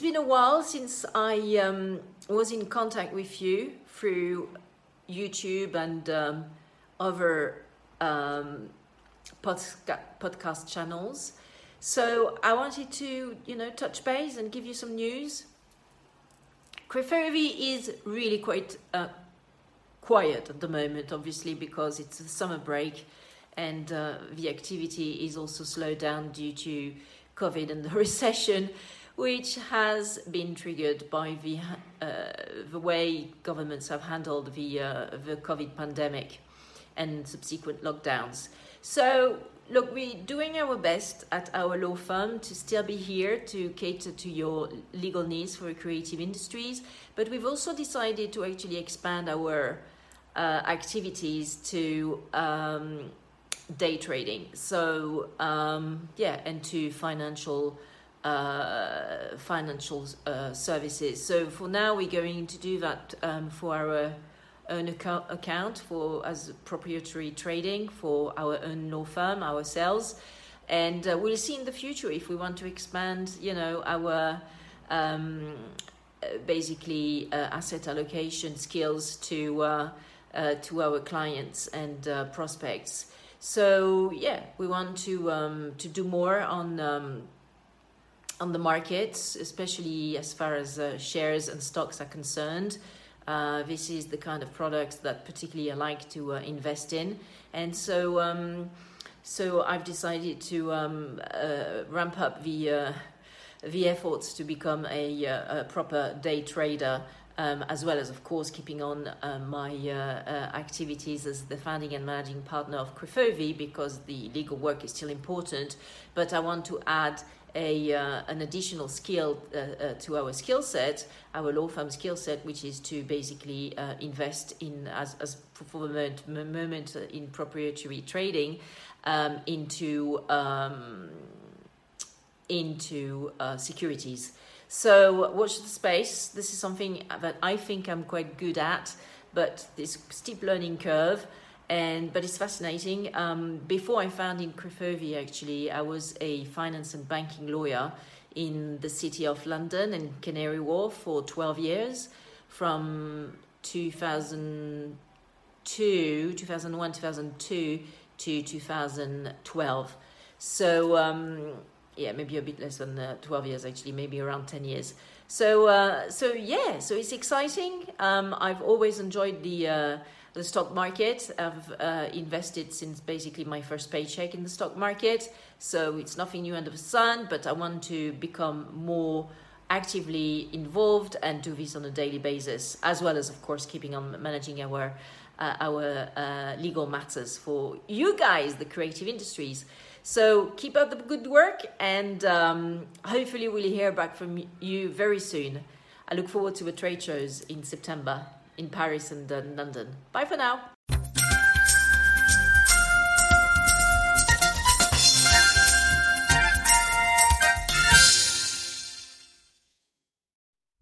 been a while since I um, was in contact with you through YouTube and um, other um, podca- podcast channels. So I wanted to, you know, touch base and give you some news. Crefovi is really quite uh, quiet at the moment, obviously, because it's a summer break and uh, the activity is also slowed down due to COVID and the recession, which has been triggered by the, uh, the way governments have handled the, uh, the COVID pandemic and subsequent lockdowns. So, look, we're doing our best at our law firm to still be here to cater to your legal needs for creative industries, but we've also decided to actually expand our uh, activities to um, day trading. So um, yeah, and to financial uh, financial uh, services. So for now, we're going to do that um, for our own account, for as proprietary trading for our own law firm ourselves, and uh, we'll see in the future if we want to expand. You know our. Um, basically, uh, asset allocation skills to uh, uh, to our clients and prospects. So yeah, we want to um, to do more on um, on the markets, especially as far as uh, shares and stocks are concerned. Uh, this is the kind of products that particularly I like to uh, invest in, and so um, so I've decided to um, uh, ramp up the uh, the efforts to become a, uh, a proper day trader um, as well as, of course, keeping on uh, my uh, uh, activities as the founding and managing partner of Crefovi because the legal work is still important. But I want to add a, uh, an additional skill uh, uh, to our skill set, our law firm skill set, which is to basically invest in, as, as for the moment, moment in proprietary trading, um, into um, into securities. So watch the space. This is something that I think I'm quite good at, but this steep learning curve. And but it's fascinating. Um, before I founded Crefovi, actually, I was a finance and banking lawyer in the city of London and Canary Wharf for 12 years, from 2002, 2001, 2002 to 2012. So um, yeah, maybe a bit less than uh, 12 years actually, maybe around 10 years. So, uh, so yeah, so it's exciting. Um, I've always enjoyed the uh, the stock market. I've uh, invested since basically my first paycheck in the stock market. So it's nothing new under the sun, but I want to become more actively involved and do this on a daily basis, as well as, of course, keeping on managing our uh, our uh, legal matters for you guys, the creative industries. So keep up the good work, and um, hopefully we'll hear back from you very soon. I look forward to the trade shows in September in Paris and uh, London. Bye for now.